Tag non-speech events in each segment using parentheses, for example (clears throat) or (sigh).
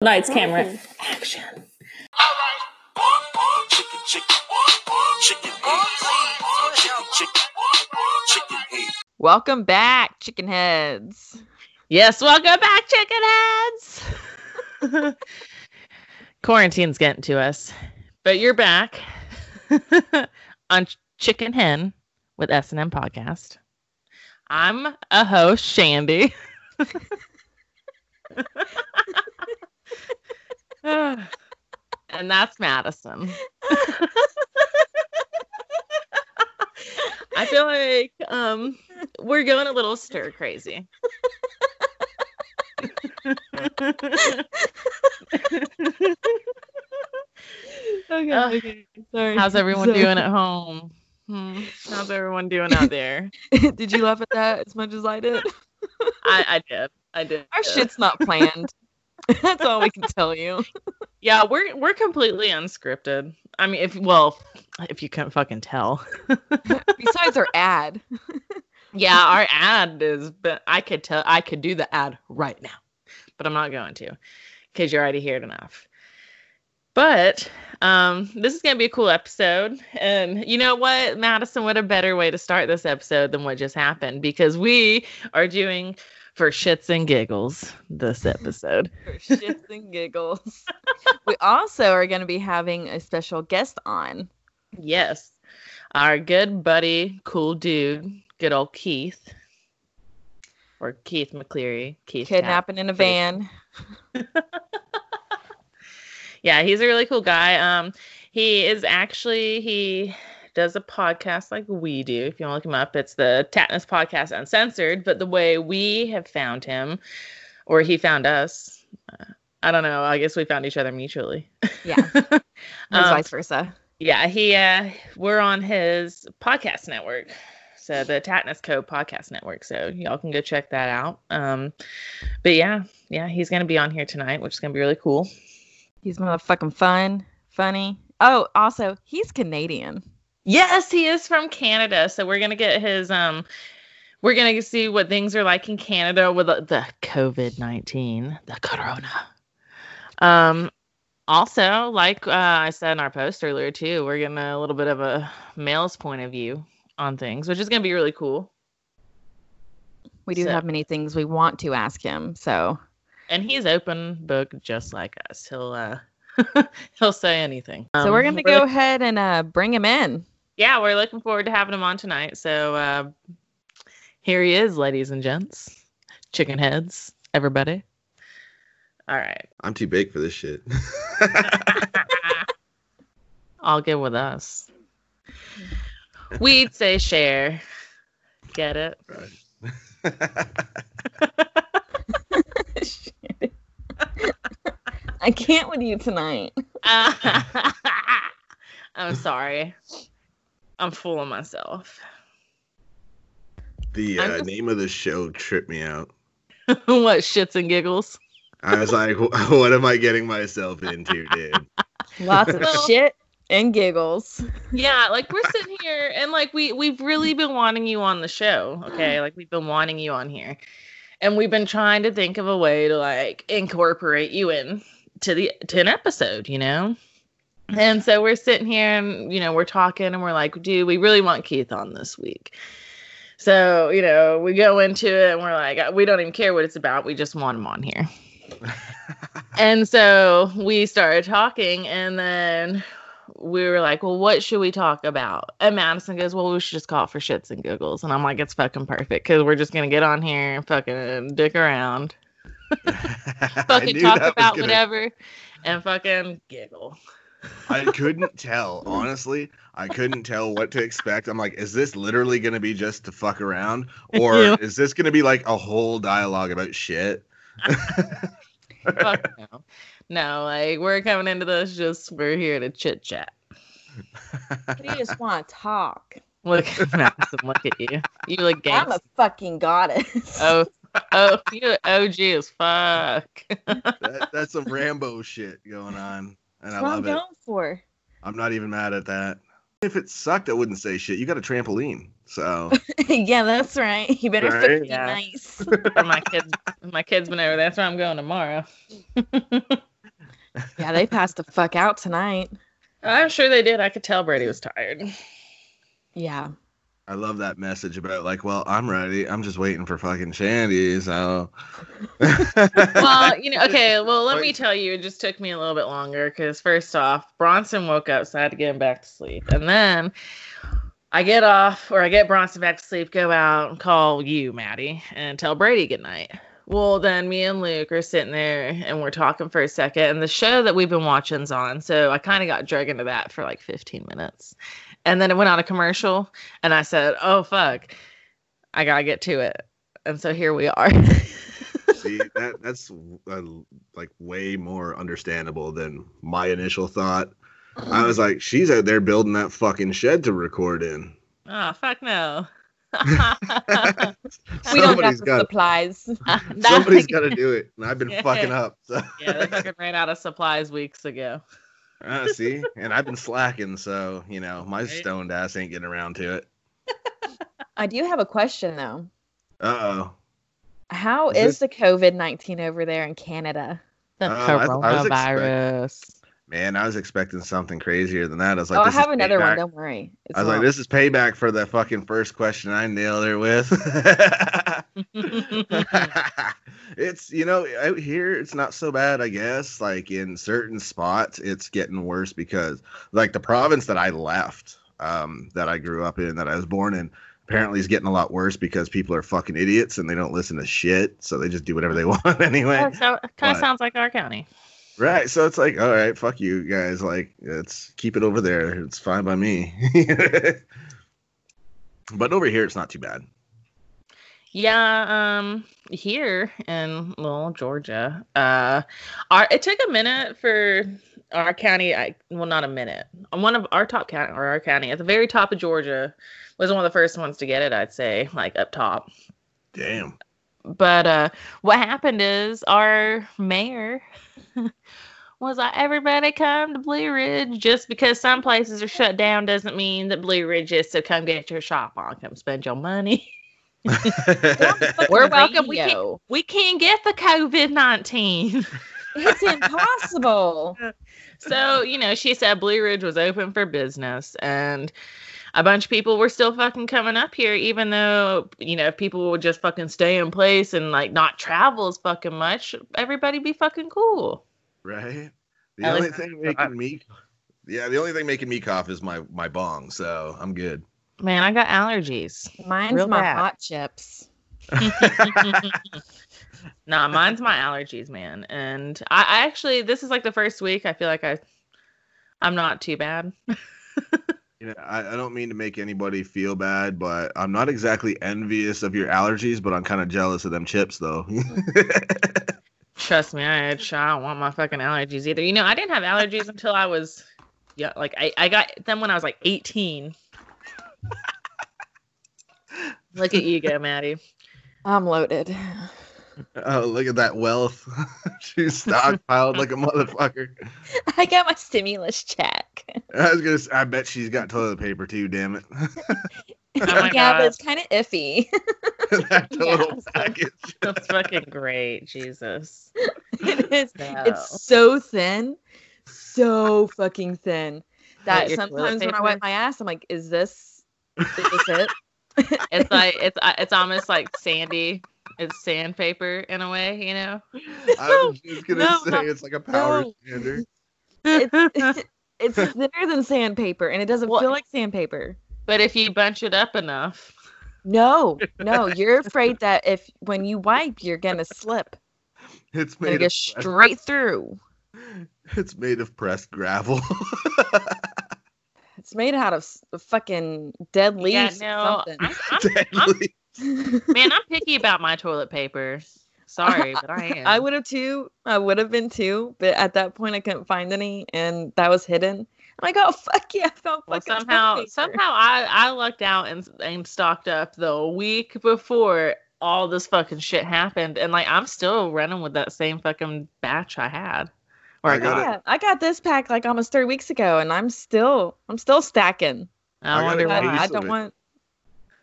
Lights, camera, action. Chicken, chicken, chicken. Chicken, chicken, chicken heads. Welcome back, chicken heads. Yes, welcome back, chicken heads. (laughs) Quarantine's getting to us, but you're back (laughs) on Chicken Hen with S and M Podcast. I'm a host, Shandy. (laughs) and that's Madison. I feel like um we're going a little stir crazy. Okay, Ugh. okay. Sorry. How's everyone Sorry. doing at home? Hmm, How's everyone doing out there? (laughs) did you laugh at that as much as I did? I, I did. I did. Our shit's not planned. (laughs) That's all we can tell you. (laughs) Yeah, we're we're completely unscripted. I mean, if well, if you can't fucking tell. (laughs) Besides our ad. Yeah, our ad is, but I could tell, I could do the ad right now, but I'm not going to because you're already heard enough. But um, this is going to be a cool episode. And you know what, Madison, what a better way to start this episode than what just happened because we are doing for shits and giggles this episode. (laughs) For shits and giggles. (laughs) we also are going to be having a special guest on. Yes, our good buddy, cool dude, good old Keith. Or Keith McCleary. Keith. Kidnapping in a van. (laughs) yeah he's a really cool guy um he is actually he does a podcast like we do if you want to look him up it's the tatnus podcast uncensored but the way we have found him or he found us uh, i don't know i guess we found each other mutually Yeah. (laughs) Um, vice versa. yeah he uh we're on his podcast network so the tatnus Co podcast network so y'all can go check that out um but yeah yeah he's gonna be on here tonight which is gonna be really cool He's motherfucking fun, funny. Oh, also, he's Canadian. Yes, he is from Canada. So we're gonna get his um we're gonna see what things are like in Canada with the, the COVID nineteen, the corona. Um also, like uh, I said in our post earlier too, we're getting a little bit of a male's point of view on things, which is gonna be really cool. We do So- have many things we want to ask him. So And he's open book just like us. He'll uh (laughs) he'll say anything. so we're Um, gonna go ahead and uh bring him in. yeah, we're looking forward to having him on tonight. So uh, here he is, ladies and gents, chicken heads, everybody. All right, (laughs) I'm too big for this shit. (laughs) I'll get with us. We'd say share. Get it? I can't with you tonight. (laughs) I'm sorry. I'm fooling myself. the uh, just- name of the show tripped me out. (laughs) what shits and giggles? I was like, (laughs) what am I getting myself into, dude? Lots of shit and giggles. yeah like we're sitting here and like we we've really been wanting you on the show okay like we've been wanting you on here and we've been trying to think of a way to like incorporate you in to the to an episode you know? Mm-hmm. And so we're sitting here and you know we're talking and we're like dude we really want keith on this week. So you know we go into it and we're like we don't even care what it's about. We just want him on here. (laughs) And so we started talking, and then we were like, well, what should we talk about? And Madison goes, well, we should just call it for shits and giggles. And I'm like, it's fucking perfect because we're just going to get on here and fucking dick around, (laughs) fucking talk about gonna- whatever, and fucking giggle. I (laughs) couldn't tell, honestly. I couldn't tell what to expect. I'm like, is this literally going to be just to fuck around? Or Yeah. is this going to be like a whole dialogue about shit? (laughs) Fuck no. No, like we're coming into this just, we're here to chit chat. We just want to talk. Look at Madison, look at you. You look I'm a fucking goddess. Oh, oh, you OG as fuck. that, that's some Rambo shit going on. And That's I what I'm love it. going for. I'm not even mad at that. If it sucked, I wouldn't say shit. You got a trampoline. So (laughs) yeah, that's right. You better Right? fucking be Yeah. nice. (laughs) For my kids, my kids been over. That's where I'm going tomorrow. (laughs) Yeah, they passed the fuck out tonight. I'm sure they did. I could tell Brady was tired. Yeah. I love that message about like, well, I'm ready. I'm just waiting for fucking Shandy. So, (laughs) well, you know, okay. Well, let me tell you, it just took me a little bit longer because first off, Bronson woke up, so I had to get him back to sleep, and then I get off or I get Bronson back to sleep, go out and call you, Maddie, and tell Brady good night. Well, then me and Luke are sitting there and we're talking for a second, and the show that we've been watching's on, so I kind of got dragged into that for like 15 minutes, and then it went on a commercial, and I said, "Oh fuck, I gotta get to it," and so here we are. (laughs) see, that that's uh, like way more understandable than my initial thought. I was like, she's out there building that fucking shed to record in. Oh fuck no. (laughs) We don't have the got supplies. (laughs) somebody's got to do it, and I've been fucking up. So. yeah, they fucking ran out of supplies weeks ago. Uh, see, and I've been slacking, so you know my Right. stoned ass ain't getting around to it. (laughs) I do have a question though. Uh oh. How Is is the COVID 19 over there in Canada? The Uh, I- I coronavirus. Man, I was expecting something crazier than that. I was like, oh, I this is have another one. Don't worry. It's I was like, this is payback for the fucking first question I nailed her with. (laughs) it's you know out here it's not so bad I guess like in certain spots it's getting worse because like the province that I left um that I grew up in that I was born in apparently is getting a lot worse because people are fucking idiots and they don't listen to shit so they just do whatever they (laughs) want anyway so, kind of sounds like our county. Right so it's like all right fuck you guys like let's keep it over there it's fine by me (laughs) but over here it's not too bad Yeah, um, here in little Georgia, uh, our it took a minute for our county. I well, not a minute. One of our top county or our county at the very top of Georgia was one of the first ones to get it. I'd say, like up top. damn But uh, what happened is our mayor (laughs) was like, everybody come to Blue Ridge. Just because some places are shut down doesn't mean that Blue Ridge is to come get your shop on, come spend your money. (laughs) (laughs) We're welcome. We can't, we can't get the COVID 19. It's impossible. so, you know, she said Blue Ridge was open for business and a bunch of people were still fucking coming up here, even though, you know, if people would just fucking stay in place and like not travel as fucking much, everybody be fucking cool. Right? The At only least- thing making me, yeah, the only thing making me cough is my my bong, so I'm good. Man, I got allergies. Mine's Real my bad. hot chips. (laughs) nah, mine's my allergies, man. And I, I actually, this is like the first week I feel like I, I'm not too bad. (laughs) You know, I, I don't mean to make anybody feel bad, but I'm not exactly envious of your allergies, but I'm kind of jealous of them chips, though. (laughs) Trust me, I, I don't want my fucking allergies either. You know, I didn't have allergies (laughs) until I was, yeah, like I, I got them when I was like 18. (laughs) Look at you go, Maddie. I'm loaded. oh, look at that wealth. (laughs) She's stockpiled like a motherfucker. I got my stimulus check. I was gonna. Say, I bet she's got toilet paper too. Damn it! (laughs) Oh my yeah, God. but it's kind of iffy. (laughs) that (laughs) total Yeah. package. That's fucking great, Jesus. it is. No. It's so thin, so fucking thin that your sometimes when I wipe my ass, I'm like, "Is this? Is this it?" It's like it's uh, it's almost like sandy. It's sandpaper in a way, you know. I was just gonna no, say no, it's like a power no. sander. it's, it's thinner than sandpaper, and it doesn't Well- feel like sandpaper. But if you bunch it up enough, No, no, you're afraid that if when you wipe, you're gonna slip. It's Gonna made go of straight through. It's made of pressed gravel. It's made out of fucking dead leaves. yeah, or no, something. I'm, (laughs) I'm, Deadly. man, I'm picky about my toilet paper. Sorry, (laughs) but I am. I would have too. I would have been too, but at that point I couldn't find any, and that was hidden. I'm (laughs) like, oh fuck yeah, I found Well, fucking somehow, paper." somehow, I I lucked out and and stocked up the week before all this fucking shit happened, and like I'm still running with that same fucking batch I had. Or I, I got got. it. I got this pack like almost three weeks ago, and I'm still, I'm still stacking. I, I wonder why. I don't want,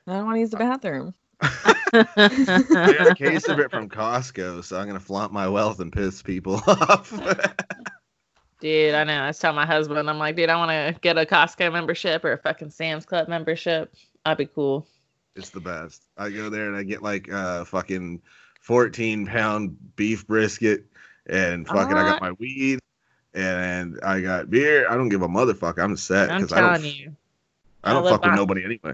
I don't want to use the bathroom. I got a (laughs) case of it from Costco, so I'm gonna flaunt my wealth and piss people (laughs) off. Dude, I know. I was telling my husband, I'm like, dude, I want to get a Costco membership or a fucking Sam's Club membership. That'd be cool. It's the best. I go there and I get like uh fucking 14 pound beef brisket and fucking I got my weed and I got beer. I don't give a motherfucker. I'm set I'm because I don't you. I don't I live fuck with nobody anyway.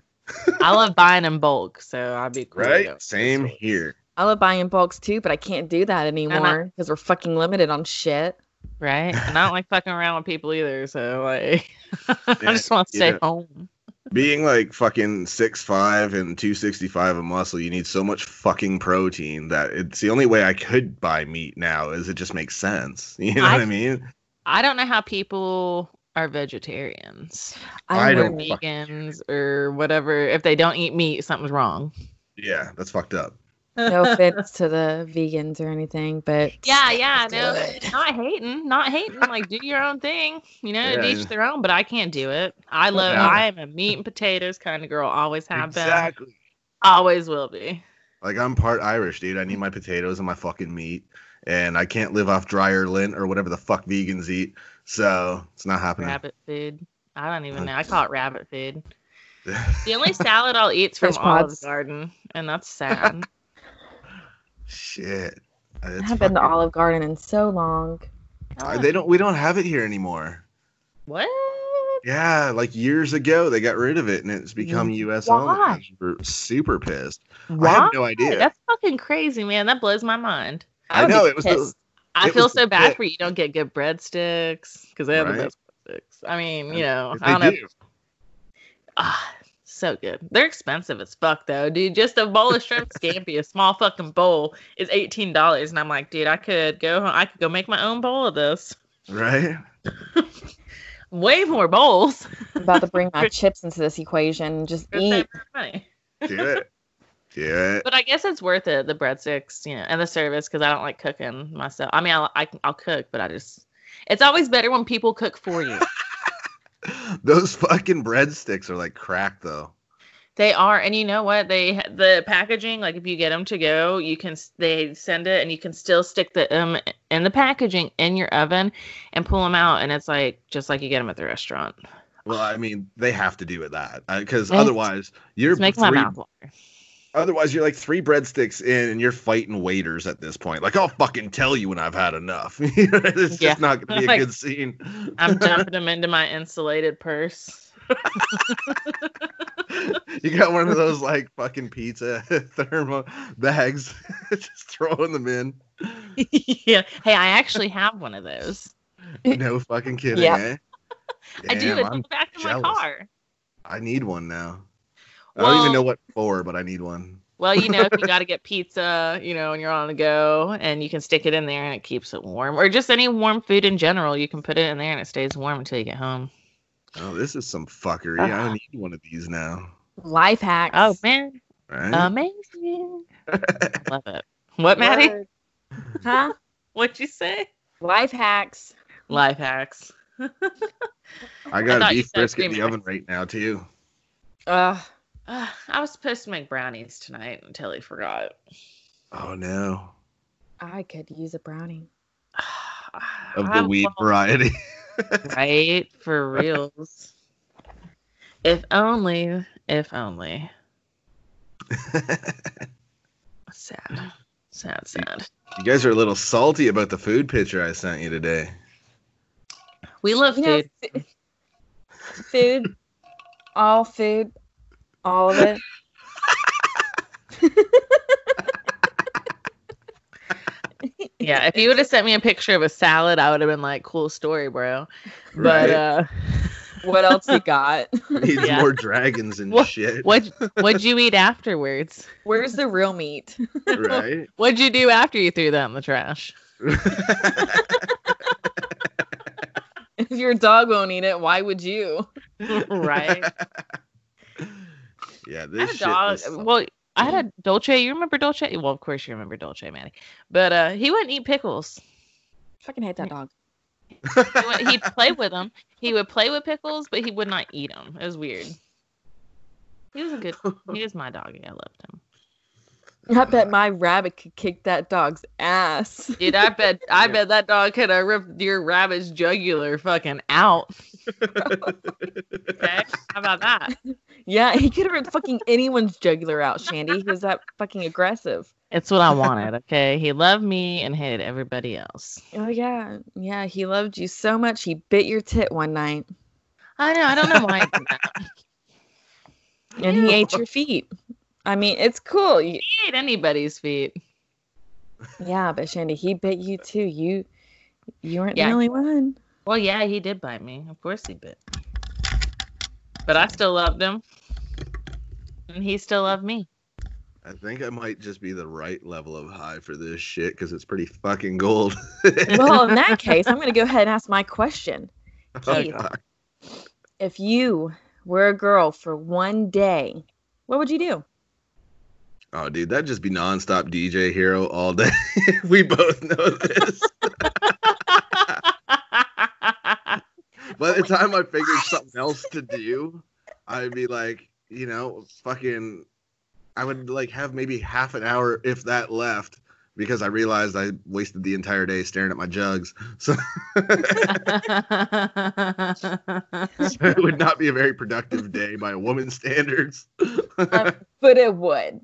I love (laughs) buying in bulk, so I'd be cool. to Right? Same here. I love buying in bulks too, but I can't do that anymore because we're fucking limited on shit. Right? And I don't like fucking around with people either, so like (laughs) I just want to stay yeah. home. Being like fucking six five and 265 of muscle, you need so much fucking protein that it's the only way I could buy meat now is it just makes sense. (laughs) You know I- what I mean? I don't know how people are vegetarians, I I'm don't vegans, or whatever. If they don't eat meat, something's wrong. Yeah, that's fucked up. No offense to the vegans or anything, but (laughs) Yeah, yeah, no, good. not hating, not hating. Like, do your own thing, you know, Yeah. each their own. But I can't do it. I love. Yeah. I am a meat and potatoes kind of girl. Always have been. Exactly. Always will be. Like I'm part Irish, dude. I need my potatoes and my fucking meat, and I can't live off dryer lint or whatever the fuck vegans eat. So it's not happening. Rabbit food. I don't even know. I call it rabbit food. (laughs) The only salad I'll eat's from Fish Olive. Garden, and that's sad. Shit. I haven't been to Olive Garden in so long. Uh, they don't. We don't have it here anymore. What? Yeah, like years ago they got rid of it, and it's become U.S. only. Why? We're super pissed. Why? I have no idea. That's fucking crazy, man. That blows my mind. I would be know it was. The, pissed. I It feel was so bad pit. for you. You don't get good breadsticks because they have Right. the best breadsticks. I mean, you know, if I don't they know. do. Ah, so good. They're expensive as fuck though, dude. Just a bowl of shrimp scampi, a small fucking bowl, is eighteen dollars, and I'm like, dude, I could go. I could go make my own bowl of this. Right? (laughs) Way more bowls. I'm about to bring my (laughs) chips into this equation and just for eat. much money. Do it. Do it. But I guess it's worth it, the breadsticks, you know, and the service because I don't like cooking myself. I mean, I, I I'll cook, but I just it's always better when people cook for you. (laughs) (laughs) Those fucking breadsticks are like crack, though. They are, and you know what? They the packaging, like if you get them to go, you can they send it, and you can still stick the um in the packaging in your oven and pull them out, and it's like just like you get them at the restaurant. Well, I mean, they have to do it that because otherwise you're It's making my three, mouth water. Otherwise you're like three breadsticks in and you're fighting waiters at this point. Like I'll fucking tell you when I've had enough. (laughs) it's just not gonna be a (laughs) good scene. I'm (laughs) dumping them into my insulated purse. you got one of those like fucking pizza thermo bags, just throwing them in. yeah. Hey, I actually have one of those. No fucking kidding, Yeah. eh? I do. It's I'm- in the back of my car. I need one now. I don't even know what for, but I need one. Well, you know, if you (laughs) got to get pizza, you know, and you're on the go, and you can stick it in there and it keeps it warm, or just any warm food in general, you can put it in there and it stays warm until you get home. Oh, this is some fuckery. I need one of these now. Life hacks. Oh man, Right? amazing! (laughs) Love it. What, Maddie? Word. Huh? (laughs) What'd you say? Life hacks. Life hacks. I got thought a you beef brisket in the oven right now too. Uh, Uh, I was supposed to make brownies tonight until he forgot. Oh no. I could use a brownie. (sighs) Of the I weed won't- variety. right? For (laughs) reals. if only, if only. (laughs) Sad. Sad, sad. you guys are a little salty about the food picture I sent you today. We love You know, food. f- food, all food, all of it. (laughs) Yeah, if you would have sent me a picture of a salad, I would have been like, cool story, bro. But uh What else you got? (laughs) Needs Yeah. more dragons and What- shit. what what'd you eat (laughs) afterwards? Where's the real meat? Right? What'd you do after you threw that in the trash? If your dog won't eat it, why would you? right. Yeah, I this had a shit dog. Well, I had a Dolce. You remember Dolce? Well, of course you remember Dolce, Maddie. But uh, he wouldn't eat pickles. Fucking hate that dog. He would, he'd play with them. He would play with pickles, but he would not eat them. It was weird. He was a good. He was my doggy. I loved him. I bet my rabbit could kick that dog's ass. Dude, I bet I Yeah. bet that dog could have ripped your rabbit's jugular fucking out. Okay, how about that? (laughs) Yeah, he could have ripped fucking anyone's jugular out, Shandy. He was that fucking aggressive. It's what I wanted. Okay, he loved me and hated everybody else. Oh yeah, yeah. He loved you so much he bit your tit one night, I know. I don't know why. I did that. (laughs) and he ate your feet. I mean, it's cool. You, He ate anybody's feet. yeah, but Shandy, he bit you too. You, you weren't Yeah. the only one. Well, yeah, he did bite me. Of course he bit. But I still loved him. And he still loved me. I think I might just be the right level of high for this shit because it's pretty fucking gold. (laughs) Well, in that case, I'm gonna go ahead and ask my question. (laughs) Oh, Keith. God. If you were a girl for one day, what would you do? Oh, dude, that'd just be nonstop DJ Hero all day. (laughs) we both know this. By the oh time I figured something else to do, I'd be like, you know, fucking. I would like have maybe half an hour, if that, left because I realized I wasted the entire day staring at my jugs. (laughs) So (laughs) (laughs) it would not be a very productive day by a woman's standards. Uh, but it would.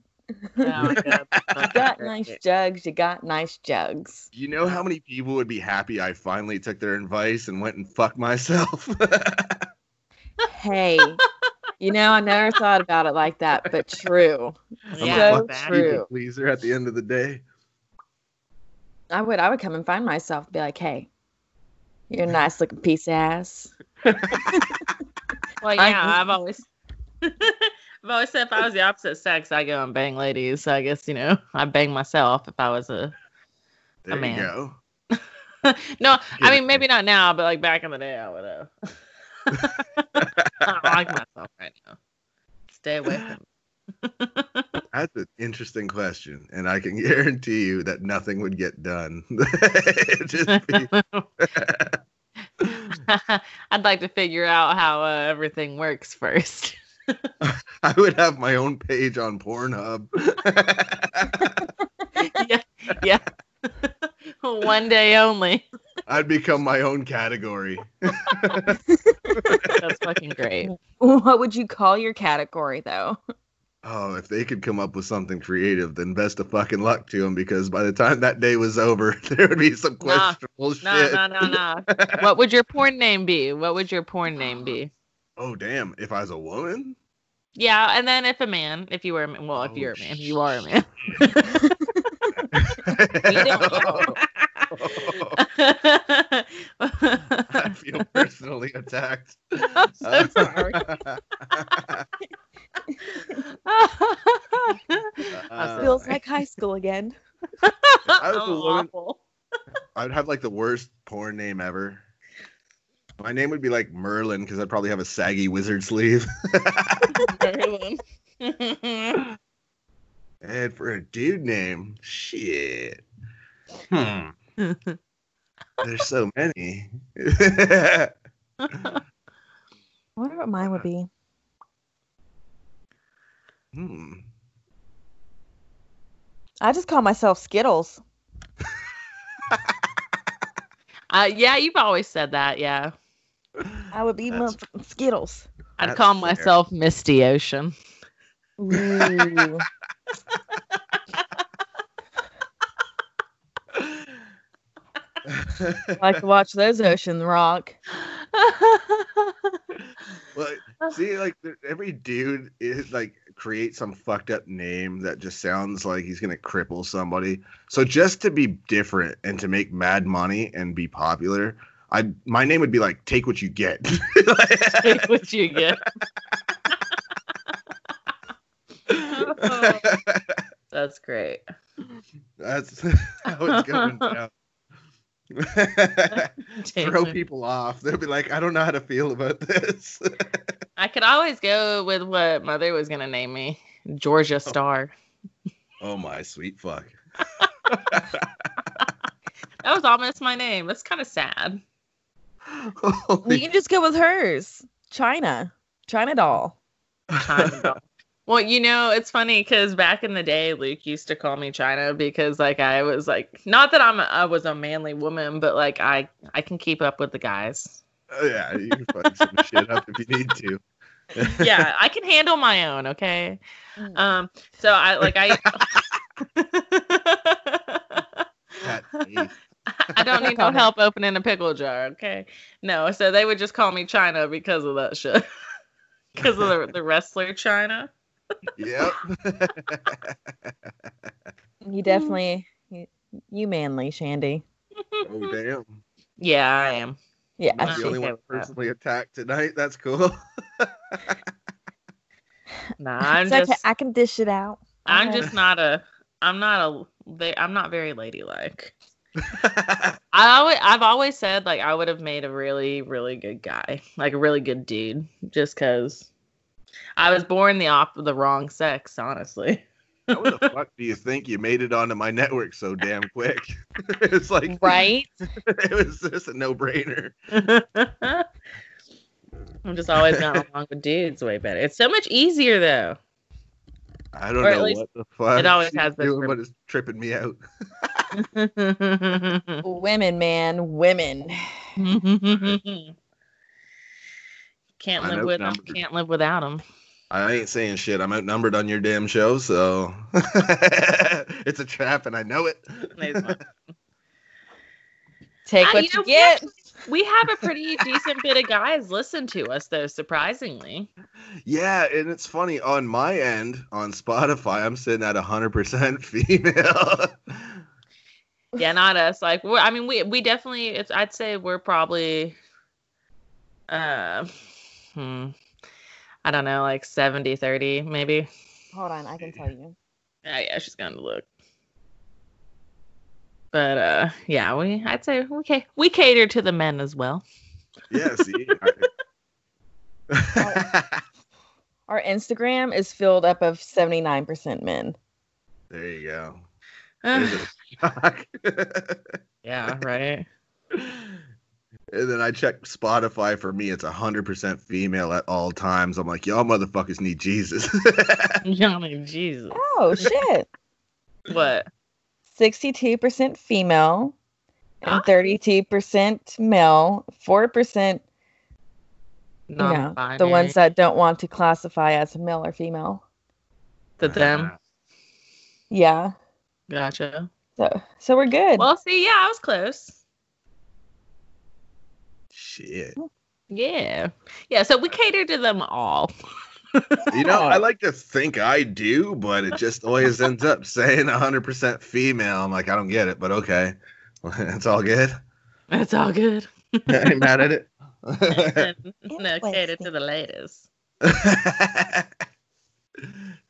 Oh, (laughs) God, You got nice jugs. You got nice jugs. you know how many people would be happy I finally took their advice and went and fucked myself? (laughs) Hey, you know, I never thought about it like that, but true. I'm Yeah, a so true. people pleaser at the end of the day. I would. I would come and find myself, and be like, "Hey, you're a nice looking piece of ass." (laughs) Well, I- yeah, I've always, Always said if I was the opposite sex, I go and bang ladies. So I guess you know (laughs) I bang myself if I was a. There you man. go. (laughs) no, I mean maybe not now, but like back in the day, I would have. (laughs) I like myself right now. Stay away from. me. That's an interesting question, and I can guarantee you that nothing would get done. It'd just be- I'd like to figure out how uh, everything works first. (laughs) I would have my own page on Pornhub. (laughs) yeah, yeah. (laughs) One day only. I'd become my own category. That's fucking great. What would you call your category, though? Oh, if they could come up with something creative, then best of fucking luck to them because by the time that day was over, there would be some Nah. questionable No, shit. no, no, no. What would your porn name be? What would your porn name be? Oh, damn. If I was a woman? Yeah, and then if a man, if you were a man, well, if Oh, you're a man, you are a man. (laughs) (laughs) (laughs) I feel personally attacked. I'm so sorry. Uh, Feels like high school again. I was a Oh, woman- awful. I'd have like the worst porn name ever. My name would be like Merlin because I'd probably have a saggy wizard sleeve. Merlin. (laughs) and for a dude name, shit. Hmm. There's so many. I (laughs) wonder what mine would be. hmm. I just call myself Skittles. uh, yeah, you've always said that. Yeah, I would be That's- Skittles. I'd call fair. myself Misty Ocean. Ooh. (laughs) like to watch those ocean rock. well, see, like every dude is like create some fucked up name that just sounds like he's gonna cripple somebody. So just to be different and to make mad money and be popular, I my name would be like take what you get. (laughs) Take what you get. (laughs) That's great. That's (laughs) how it's going down. Throw people off. They'll be like, I don't know how to feel about this. I could always go with what mother was gonna name me, Georgia oh. Star. oh my sweet fuck. That was almost my name. That's kind of sad. You can just go with hers. China. China doll. China doll. (laughs) Well, you know, it's funny because back in the day, Luke used to call me China because, like, I was like, not that I'm, a, I was a manly woman, but like, I, I can keep up with the guys. Oh, yeah, you can fuck some shit up if you need to. Yeah, I can handle my own. Okay. (laughs) Um. So I like I. (laughs) That face. I don't need no help opening a pickle jar. Okay. No. So they would just call me China because of that shit. (laughs) Because of the, the wrestler Chyna. Yep. (laughs) You definitely, you, you manly, Shandy. oh damn. Yeah, I am. Yeah. I'm I'm the only one with that. personally attacked tonight. That's cool. (laughs) Nah, I'm it's okay, just. I can dish it out. I'm just not a. I'm not a. They, I'm not very ladylike. (laughs) I always, I've always said like I would have made a really, really good guy, like a really good dude, just because I was born the op the wrong sex, honestly. How the fuck do you think you made it onto my network so damn quick? (laughs) it's like Right? (laughs) it was just a no brainer. I'm just always gotten along with dudes way better. It's so much easier though. I don't know what the fuck. it always has been doing, but it's tripping me out. Women, man, women. (laughs) can't I'm live with them. Can't live without them. I ain't saying shit. I'm outnumbered on your damn show, so (laughs) it's a trap, and I know it. Take what you you, know, we get. We have a pretty decent bit of guys listen to us though, surprisingly. yeah, and it's funny on my end on Spotify, I'm sitting at 100% (laughs) female. Yeah, not us. Like, we're, I mean, we we definitely. It's. I'd say we're probably. Uh, hmm. I don't know, like 70, 30, maybe. Hold on, I can tell you. Yeah, yeah, she's gonna look. But uh, yeah, we. I'd say we ca- we cater to the men as well. yeah, see. (laughs) I- Our Instagram is filled up of 79% men. there you go. Uh, There's a shock. (laughs) yeah, right. And then I check Spotify for me, it's 100% female at all times. I'm like, y'all motherfuckers need Jesus. (laughs) Johnny Jesus. Oh, shit. What? 62% female and Ah. 32% male, 4% you know, the ones that don't want to classify as male or female. The them. Yeah. Gotcha. So so we're good. Well, see, yeah, I was close. Shit. Yeah. Yeah, so we cater to them all. You know, I (laughs) like to think I do, but it just always ends up saying 100% female. I'm like, I don't get it, but okay. (laughs) it's all good. It's all good. (laughs) I ain't mad at it. no, cater to the ladies.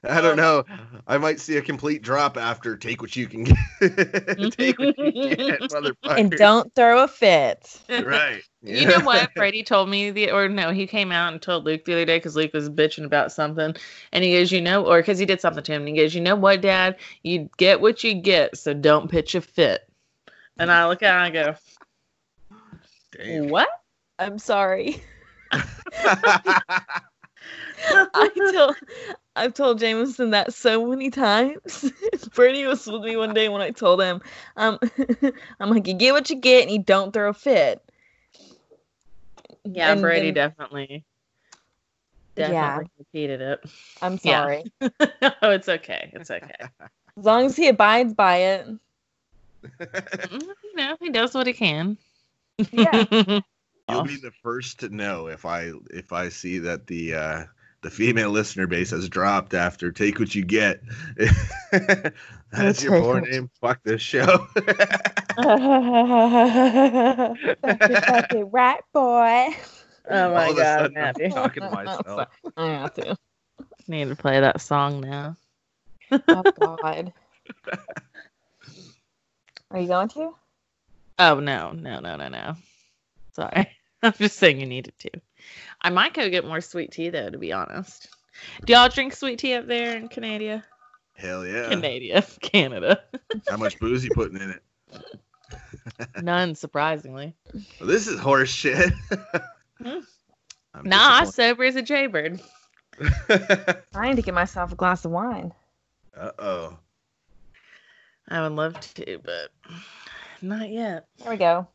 (laughs) I don't know. I (laughs) might see a complete drop after take what you can get. (laughs) take what you get, motherfucker. and don't throw a fit. right. You know what? Brady told me the or no, he came out and told Luke the other day because Luke was bitching about something, and he goes, you know, or because he did something to him, and he goes, you know what, Dad, you get what you get, so don't pitch a fit. And I look at him and I go, Damn. what? I'm sorry. I told I've told Jameson that so many times. (laughs) Brady was with me one day when I told him, um, (laughs) I'm like, you get what you get and you don't throw a fit. Yeah, And Brady then- definitely, Yeah. definitely repeated it. I'm Yeah. sorry. (laughs) oh, it's okay. It's okay. As long as he abides by it. Mm, you know, he does what he can. Yeah. You'll be the first to know if I if I see that the uh the female listener base has dropped after take what you get. (laughs) That's your Take poor name. Fuck this show. Fuck it, fuck right, boy. Oh my All god, sudden, I'm I'm talking to (laughs) myself. I have to. Need to play that song now. Oh (laughs) God. Are you going to? Oh no, no, no, no, no. Sorry. I'm just saying you needed to. I might go get more sweet tea though, to be honest. Do y'all drink sweet tea up there in Canada? Hell yeah. Canada. (laughs) Canada. How much booze you putting in it? (laughs) (laughs) None, surprisingly. Well, this is horse shit. Hmm. Nah, sober as a jaybird. I need to get myself a glass of wine. uh oh. I would love to, but not yet. There we go.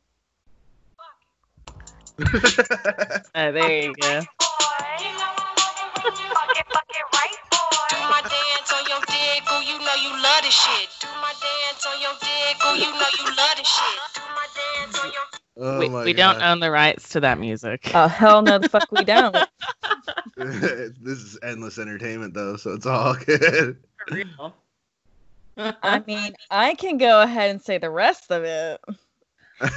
Oh, (laughs) there you go. Do my dance on your dick, ooh, you know you love this shit. Do my dance on your dick, ooh, you know you love this shit. Do my dance on your oh we we don't own the rights to that music. Oh hell no, the fuck we don't. (laughs) (laughs) this is endless entertainment though, so it's all good. For real. I mean, I can go ahead and say the rest of it.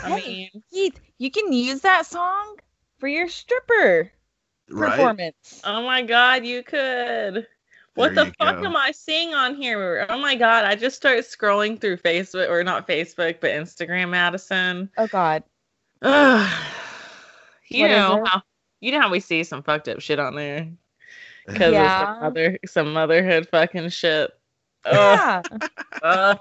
I mean, Keith, you can use that song for your stripper Right? performance. oh my god, you could. What There the fuck go. am I seeing on here? Oh my god, I just started scrolling through Facebook or not Facebook, but Instagram Madison. Oh God. Ugh. (sighs) You What is know how you know how we see some fucked up shit on there (laughs) because Yeah. of some mother some motherhood fucking shit. Ugh. Yeah. uh,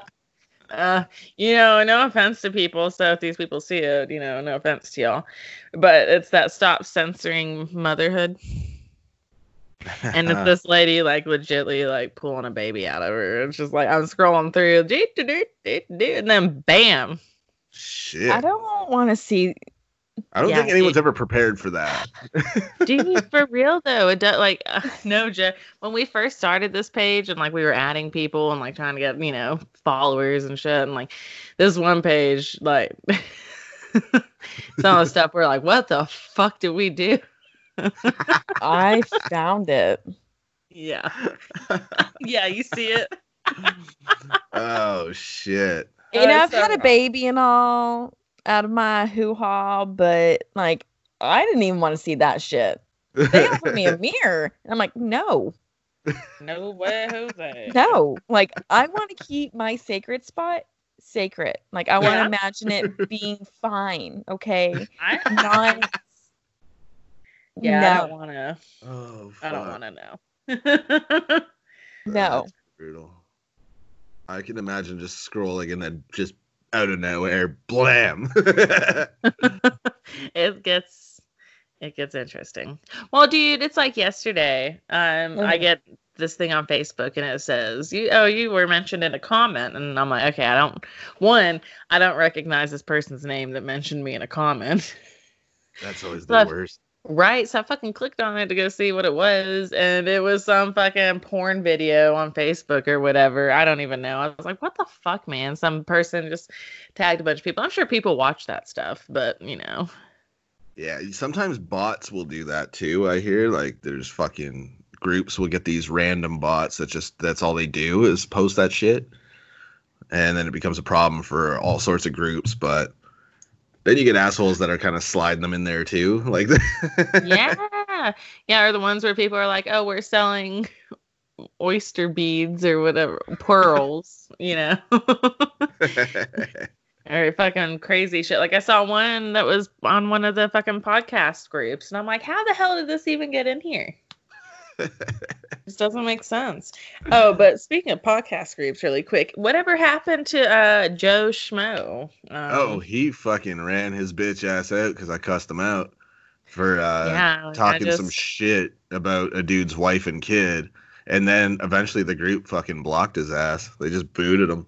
uh, you know, no offense to people. So if these people see it, you know, no offense to y'all, but it's that stop censoring motherhood. (laughs) And it's this lady like legitly like pulling a baby out of her. It's just like I'm scrolling through, and then bam. Shit. I don't want to see. I don't Yeah, think anyone's it- ever prepared for that. (laughs) Dude, for real though, it does like uh, (laughs) no joke. When we first started this page and like we were adding people and like trying to get you know followers and shit, and like this one page, like (laughs) some of the stuff we're like, what the fuck did we do? I found it. Yeah, yeah, you see it. oh shit. You know, I've had a baby and all out of my hoo ha, but like, I didn't even want to see that shit. They (laughs) offered me a mirror. And I'm like, no, No way, Jose. no. Like, I want to keep my sacred spot sacred. Like, I want to Yeah. imagine it being fine. Okay. I'm Not. yeah, I don't want to. Oh, I don't want to know. No. Brutal. I can imagine just scrolling and then just out of nowhere, blam. (laughs) it gets it gets interesting. Well, dude, it's like yesterday. Um, I Mhm. get this thing on Facebook and it says, "You oh, you were mentioned in a comment," and I'm like, okay, I don't. One, I don't recognize this person's name that mentioned me in a comment. That's always But- (laughs) the worst. Right, so I fucking clicked on it to go see what it was, and it was some fucking porn video on Facebook or whatever. I don't even know. I was like, what the fuck, man? Some person just tagged a bunch of people. I'm sure people watch that stuff, but you know. Yeah, sometimes bots will do that too. I hear like there's fucking groups will get these random bots that just that's all they do is post that shit. And then it becomes a problem for all sorts of groups, but then you get assholes that are kind of sliding them in there too. Like (laughs) yeah. Yeah or the ones where people are like oh we're selling oyster beads or whatever pearls you know? (laughs) Or fucking crazy shit. Like i saw one that was on one of the fucking podcast groups and i'm like how the hell did this even get in here this doesn't make sense oh but speaking of podcast groups really quick whatever happened to uh joe schmo um, oh, he fucking ran his bitch ass out because I cussed him out for uh yeah talking some shit about a dude's wife and kid. And then eventually the group fucking blocked his ass. They just booted him.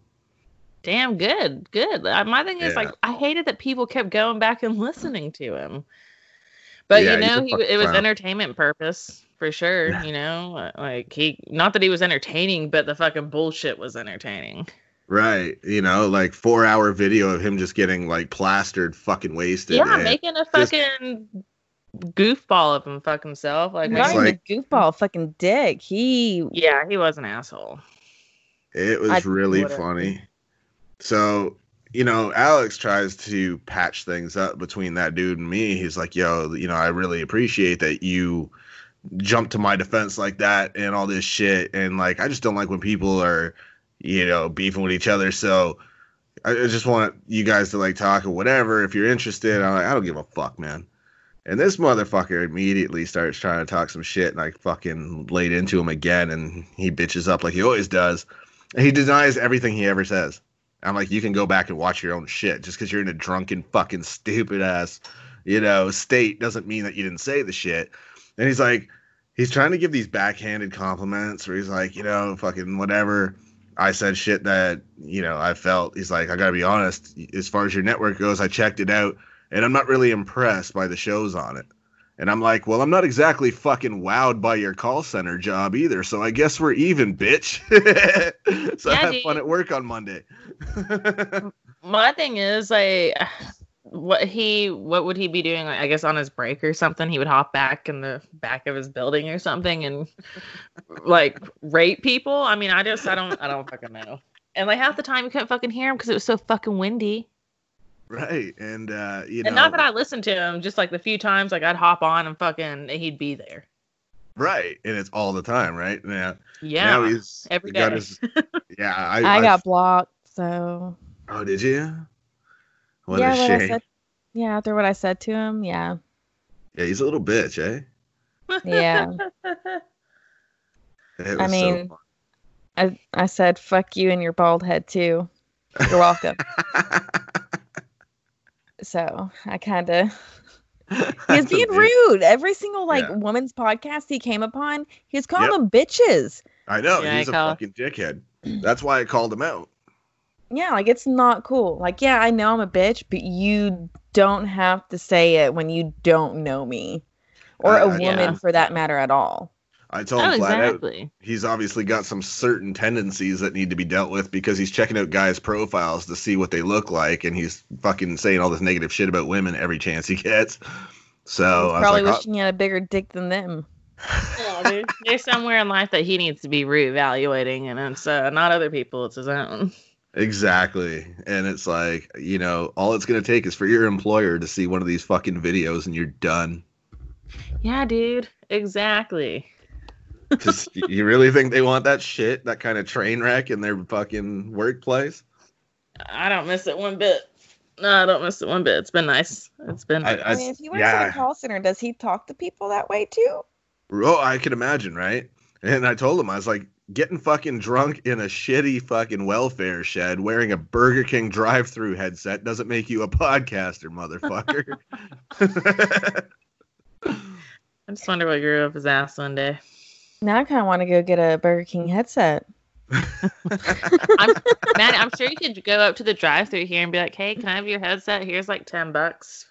Damn good, good. My thing is Yeah. like I hated that people kept going back and listening to him. But Yeah, you know, he, it was clown. entertainment purpose for sure. Yeah. You know, like he not that he was entertaining, but the fucking bullshit was entertaining. Right. You know, like four hour video of him just getting like plastered, fucking wasted. yeah, making a just- fucking goofball of him fuck himself. Like, Not even like- a goofball, fucking dick. He yeah, he was an asshole. It was I really funny. So, you know, Alex tries to patch things up between that dude and me. He's like, yo, you know, I really appreciate that you jumped to my defense like that and all this shit. And like, I just don't like when people are, you know, beefing with each other. So I I just want you guys to like talk or whatever. If you're interested, I'm like, I don't give a fuck, man. And this motherfucker immediately starts trying to talk some shit, and I fucking laid into him again, and he bitches up like he always does. And he denies everything he ever says. I'm like, you can go back and watch your own shit. Just because you're in a drunken, fucking stupid ass, you know, state doesn't mean that you didn't say the shit. And he's like, he's trying to give these backhanded compliments where he's like, you know, fucking whatever. I said shit that, you know, I felt. He's like, I gotta be honest, as far as your network goes, I checked it out and I'm not really impressed by the shows on it. And I'm like, well, I'm not exactly fucking wowed by your call center job either. So I guess we're even, bitch. (laughs) so Yeah, have dude. fun at work on Monday. (laughs) My thing is like what he what would he be doing like, I guess on his break or something he would hop back in the back of his building or something and like rape people I mean I just I don't I don't fucking know and like half the time you couldn't fucking hear him because it was so fucking windy right. And, uh, you know, and not that I listened to him just like the few times like I'd hop on and fucking he'd be there right. And it's all the time, right? Yeah. yeah Now he's every got his, yeah. (laughs) I, I I- got blocked, so Oh, did you? What yeah, a what I shame. said, yeah, after what I said to him, yeah, Yeah, he's a little bitch, eh? yeah. (laughs) I was so mean- I I said fuck you and your bald head too. You're welcome. (laughs) fun. so I kind of (laughs) he was That's being rude. Every single like Yeah. woman's podcast he came upon, he's was calling Yep. them bitches. I know Yeah, he's I a call- fucking dickhead. That's why I called him out. Yeah, like it's not cool. Like, yeah, I know I'm a bitch, but you don't have to say it when you don't know me or Uh, a woman yeah. for that matter at all. I told oh him flat out he's obviously got some certain tendencies that need to be dealt with because he's checking out guys' profiles to see what they look like, and he's fucking saying all this negative shit about women every chance he gets. So He's I was probably like, oh, wishing he had a bigger dick than them. Yeah, dude. There's somewhere in life that he needs to be reevaluating, and it's uh, not other people; it's his own. Exactly. And it's like, you know, all it's going to take is for your employer to see one of these fucking videos and you're done. Yeah, dude. Exactly. (laughs) Just, you really think they want that shit, that kind of train wreck in their fucking workplace? I don't miss it one bit. No, I don't miss it one bit. It's been nice. It's been. I, I, I, mean, if he works yeah. at a call center, does he talk to people that way too? Oh, I could imagine, right? And I told him, I was like, getting fucking drunk in a shitty fucking welfare shed wearing a Burger King drive through headset doesn't make you a podcaster, motherfucker. (laughs) I just wonder what grew up his ass one day. Now I kind of want to go get a Burger King headset. (laughs) I'm, (laughs) man, I'm sure you could go up to the drive-through here and be like, "Hey, can I have your headset? Here's like ten bucks,"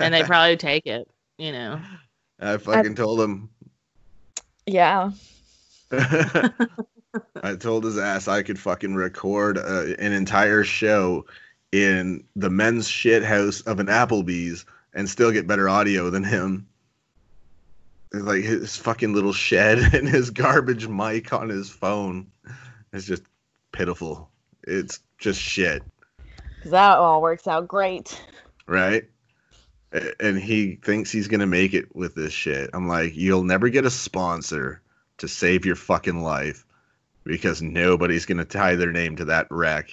and they probably take it. You know. I fucking told him. Yeah. (laughs) I told his ass I could fucking record uh, an entire show in the men's shit house of an Applebee's and still get better audio than him. It's like his fucking little shed (laughs) and his garbage mic on his phone. It's just pitiful. It's just shit, Because that all works out great. right? And he thinks he's gonna make it with this shit. I'm like, you'll never get a sponsor to save your fucking life because nobody's gonna tie their name to that wreck.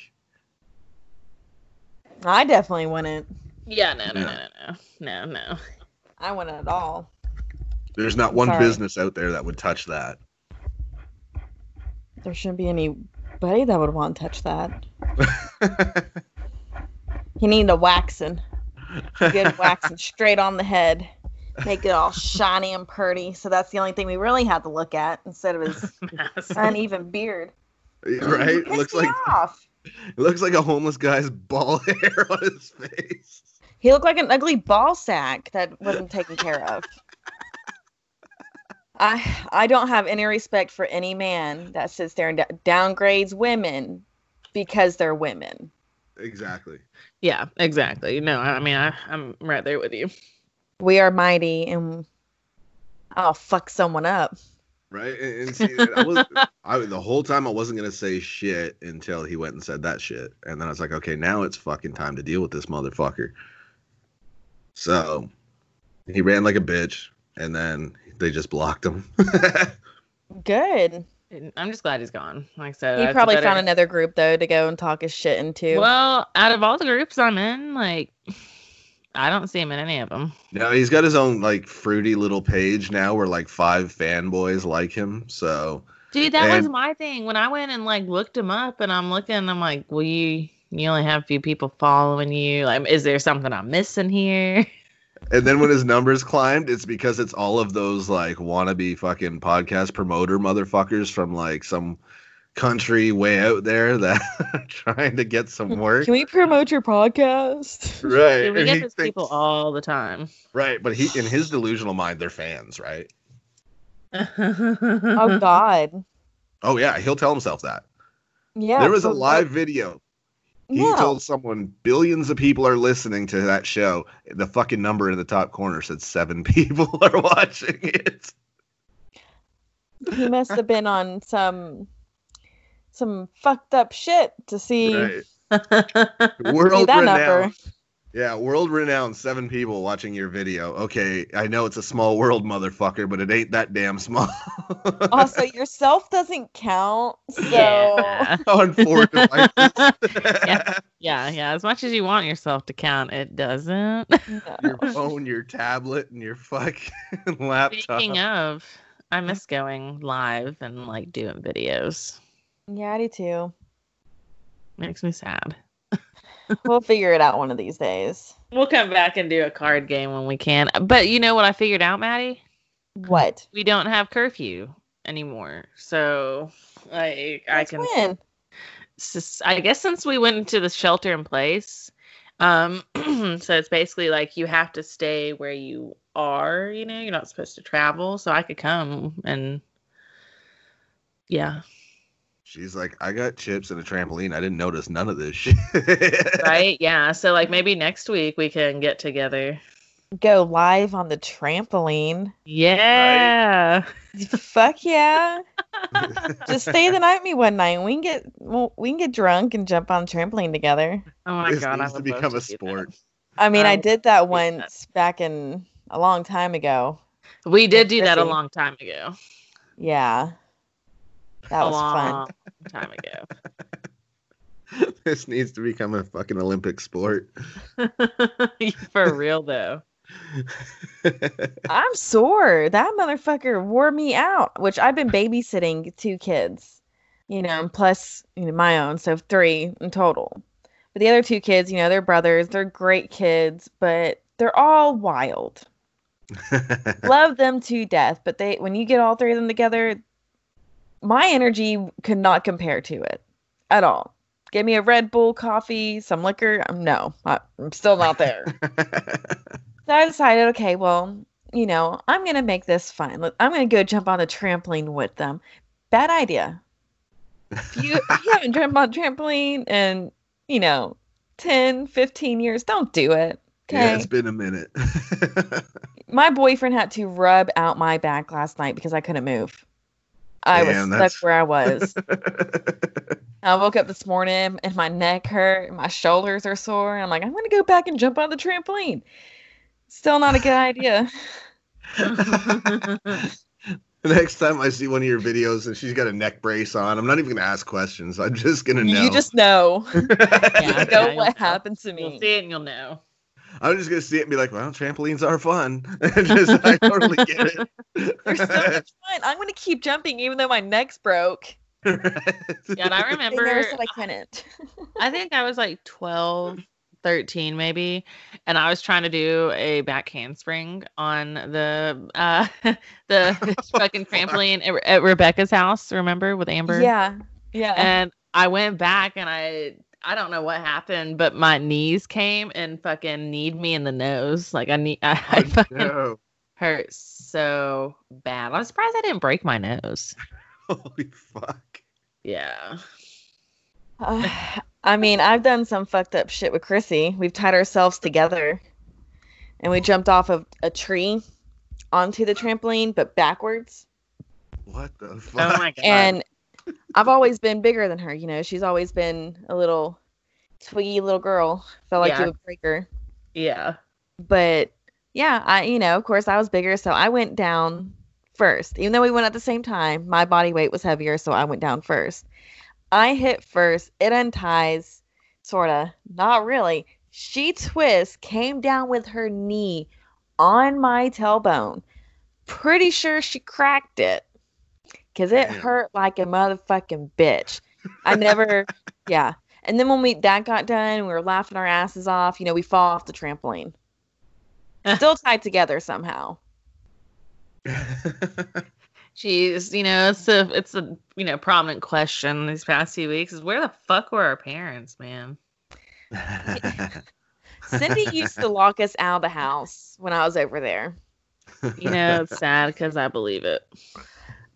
I definitely wouldn't. Yeah. No. No. Yeah. No. No. No. No. I wouldn't at all. There's not one Sorry. business out there that would touch that. There shouldn't be anybody that would want to touch that. (laughs) You need a waxing. Good (laughs) waxing straight on the head. Make it all shiny and pretty. So that's the only thing we really had to look at instead of his (laughs) uneven beard. right? It looks like off. it looks like a homeless guy's ball hair on his face. He looked like an ugly ball sack that wasn't taken care of. I I don't have any respect for any man that sits there and d- downgrades women because they're women. Exactly. Yeah. Exactly. No. I I mean, I, I'm right there with you. We are mighty and I'll fuck someone up. Right? And, and see, I was (laughs) I the whole time I wasn't gonna say shit until he went and said that shit. And then I was like, okay, now it's fucking time to deal with this motherfucker. So he ran like a bitch, and then they just blocked him. Good. I'm just glad he's gone. Like I said, He probably better- found another group though to go and talk his shit into. Well, out of all the groups I'm in, like, I don't see him in any of them. no, he's got his own like fruity little page now where like five fanboys like him. So Dude, that was my thing. When I went and like looked him up, and I'm looking, I'm like, well, you you only have a few people following you. Like, is there something I'm missing here? (laughs) and then when his numbers climbed, it's because it's all of those like wannabe fucking podcast promoter motherfuckers from like some country way out there that are (laughs) trying to get some work. Can we promote your podcast? Right. Dude, we and get he those thinks- people all the time. Right, but he in his delusional mind, they're fans, right? (laughs) (laughs) Oh God. Oh yeah, he'll tell himself that. Yeah. there was a live what- video. He No. told someone billions of people are listening to that show. The fucking number in the top corner said seven (laughs) people are watching it. he must have been on some some fucked up shit to see, Right. (laughs) see World that renowned. number. Yeah, world renowned. Seven people watching your video. Okay, I know it's a small world, motherfucker, but it ain't that damn small. (laughs) Also, yourself doesn't count. So Yeah. on four devices. Yeah. yeah, yeah. As much as you want yourself to count, it doesn't. your phone, your tablet, and your fucking (laughs) laptop. Speaking of, I miss going live and like doing videos. Yeah, I do too. Makes me sad. (laughs) We'll figure it out one of these days. We'll come back and do a card game when we can. But you know what I figured out, Maddie? What? We don't have curfew anymore. So I Since can when? I guess since we went into the shelter in place, um, (clears throat) so it's basically like you have to stay where you are. You know, you're not supposed to travel. So I could come and yeah, She's like, I got chips and a trampoline. I didn't notice none of this shit. (laughs) right, yeah. So like maybe next week we can get together. Go live on the trampoline. Yeah, Fuck yeah! (laughs) Just stay the night with me one night. We can get well, we can get drunk and jump on the trampoline together. oh my this god, I needs to would love become a do sport. I mean, I Um, did that that. once back in a long time ago. We did do that a long time ago. Yeah, that a was fun. time ago. (laughs) this needs to become a fucking Olympic sport. (laughs) For real though. (laughs) I'm sore. That motherfucker wore me out. Which I've been babysitting two kids, you know, and plus you know my own, so three in total. But the other two kids, you know, they're brothers. They're great kids, but they're all wild. Love them to death, but they when you get all three of them together, my energy could not compare to it at all. Give me a Red Bull, coffee, some liquor. um, No, I, I'm still not there. (laughs) So I decided, okay, well, you know, I'm gonna make this fun. I'm gonna go jump on the trampoline with them. Bad idea. If you, if you haven't jumped on trampoline in, you know, 10, 15 years, don't do it. Okay. yeah, it's been a minute. (laughs) My boyfriend had to rub out my back last night because I couldn't move. I Damn, was stuck that's- where I was. (laughs) I woke up this morning and my neck hurt, and my shoulders are sore. And I'm like, I'm gonna go back and jump on the trampoline. Still not a good idea. (laughs) Next time I see one of your videos and she's got a neck brace on, I'm not even gonna ask questions. I'm just gonna know. You just know. (laughs) Yeah, you yeah, know you'll what know. happened to me. You'll see it and you'll know. I'm just gonna see it and be like, well, trampolines are fun. (laughs) just, I totally get it. They're so much (laughs) fun. I'm gonna keep jumping even though my neck's broke. Yeah, and I They (laughs) remember never said I couldn't. I think I was like 12, 13 maybe, and I was trying to do a back handspring on the uh the fucking trampoline at, at Rebecca's house, remember with Amber? Yeah. Yeah. And I went back and I I don't know what happened, but my knees came and fucking kneed me in the nose. Like I need (laughs) I, I Oh, fucking no. hurt so bad. I'm surprised I didn't break my nose. (laughs) Holy fuck. Yeah. Uh, (sighs) I mean, I've done some fucked up shit with Chrissy. We've tied ourselves together and we jumped off of a tree onto the trampoline, but backwards. What the fuck? Oh my god. And I've always been bigger than her. You know, she's always been a little twiggy little girl. Felt like Yeah. it would break her. yeah. But yeah, I, you know, of course I was bigger. So I went down first. Even though we went at the same time, my body weight was heavier. So I went down first. I hit first. It unties, sort of. Not really. She twists, came down with her knee on my tailbone. Pretty sure she cracked it because it Damn. hurt like a motherfucking bitch. I never, (laughs) yeah. And then when we that got done, we were laughing our asses off. You know, we fall off the trampoline. (laughs) Still tied together somehow. (laughs) Jeez, you know, it's a it's a you know prominent question these past few weeks is where the fuck were our parents, man? Cindy used to lock us out of the house when I was over there. You know, it's sad because I believe it.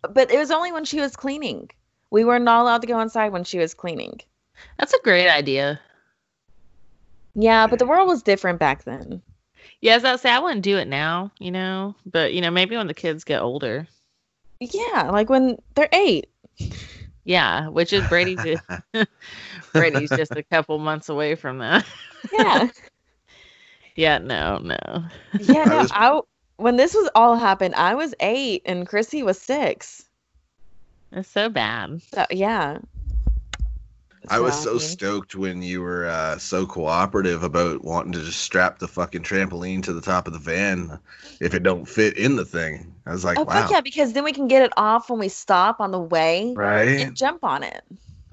But it was only when she was cleaning. We were not allowed to go inside when she was cleaning. That's a great idea. Yeah, but the world was different back then. Yes, I say I wouldn't do it now, you know, but you know maybe when the kids get older. Yeah, like when they're eight. Yeah, which is Brady's. (laughs) Brady's just a couple months away from that. Yeah. (laughs) Yeah, no, no. Yeah, I no, was- I, when this was all happened, I was eight and Chrissy was six. It's so bad. So yeah. I was I so mean, stoked when you were uh, so cooperative about wanting to just strap the fucking trampoline to the top of the van if it don't fit in the thing. I was like, Oh wow, fuck yeah, because then we can get it off when we stop on the way right? and jump on it.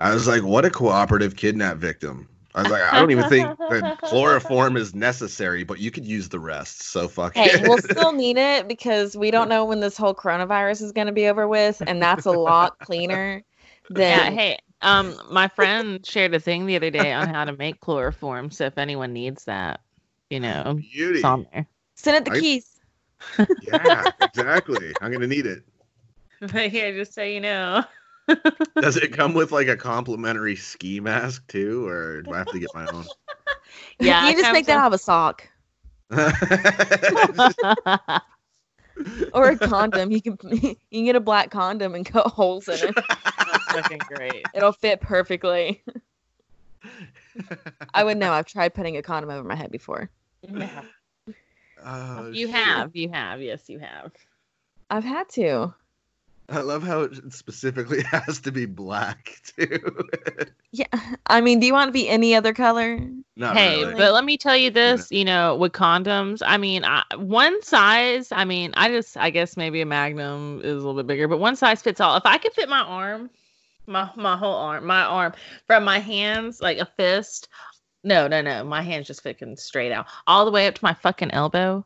I was like, what a cooperative kidnap victim. I was like, I don't even think that chloroform is necessary, but you could use the rest. So fuck Hey, it. we'll still need it because we don't know when this whole coronavirus is going to be over with, and that's a lot cleaner than. Yeah, than. hey, um, my friend shared a thing the other day on how to make chloroform. So if anyone needs that, you know, Beauty. it's on there. Send it the I- keys. Yeah, exactly. I'm gonna need it. (laughs) But here, just so you know. Does it come with like a complimentary ski mask too, or do I have to get my own? (laughs) Yeah, you it just make that out of a sock (laughs) (laughs) or a condom. You can you can get a black condom and cut holes in it. That's fucking great. It'll fit perfectly. I would know. I've tried putting a condom over my head before. Oh, You shit. have, you have, yes, you have. I've had to. I love how it specifically (laughs) has to be black too. Yeah. I mean, do you want to be any other color? Not hey, really. but let me tell you this, you know, with condoms, I mean, I, one size, I mean, I just, I guess maybe a Magnum is a little bit bigger, but one size fits all. If I could fit my arm, my my whole arm, my arm from my hands, like a fist. No, no, no, my hands just fucking straight out, all the way up to my fucking elbow.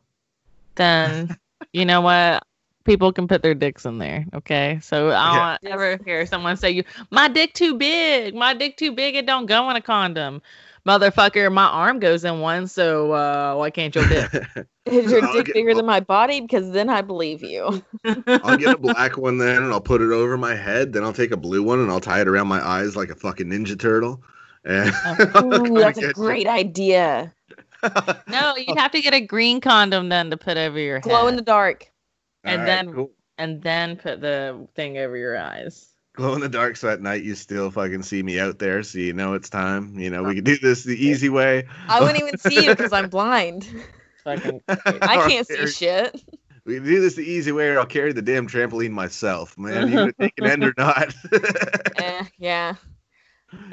Then, (laughs) you know what? People can put their dicks in there. Okay, so I Yeah. don't ever hear someone say, "You, my dick too big, my dick too big, it don't go in a condom." motherfucker, my arm goes in one, so uh, why can't your dick? (laughs) Is your I'll dick get- bigger than my body? Because then I believe you. (laughs) I'll get a (laughs) black one then, and I'll put it over my head. Then I'll take a blue one and I'll tie it around my eyes like a fucking ninja turtle. And Ooh, that's a great idea. no, you'd have to get a green condom then to put over your Glow in the dark. And Alright, then- cool. and then put the thing over your eyes. glow in the dark, so at night you still fucking see me out there, so you know it's time. You know we can do this the easy way. I wouldn't even see you because I'm blind. Fucking. (laughs) I can't see shit. We can do this the easy way, or I'll carry the damn trampoline myself, man. You (laughs) gonna take an end or not? (laughs) eh, yeah.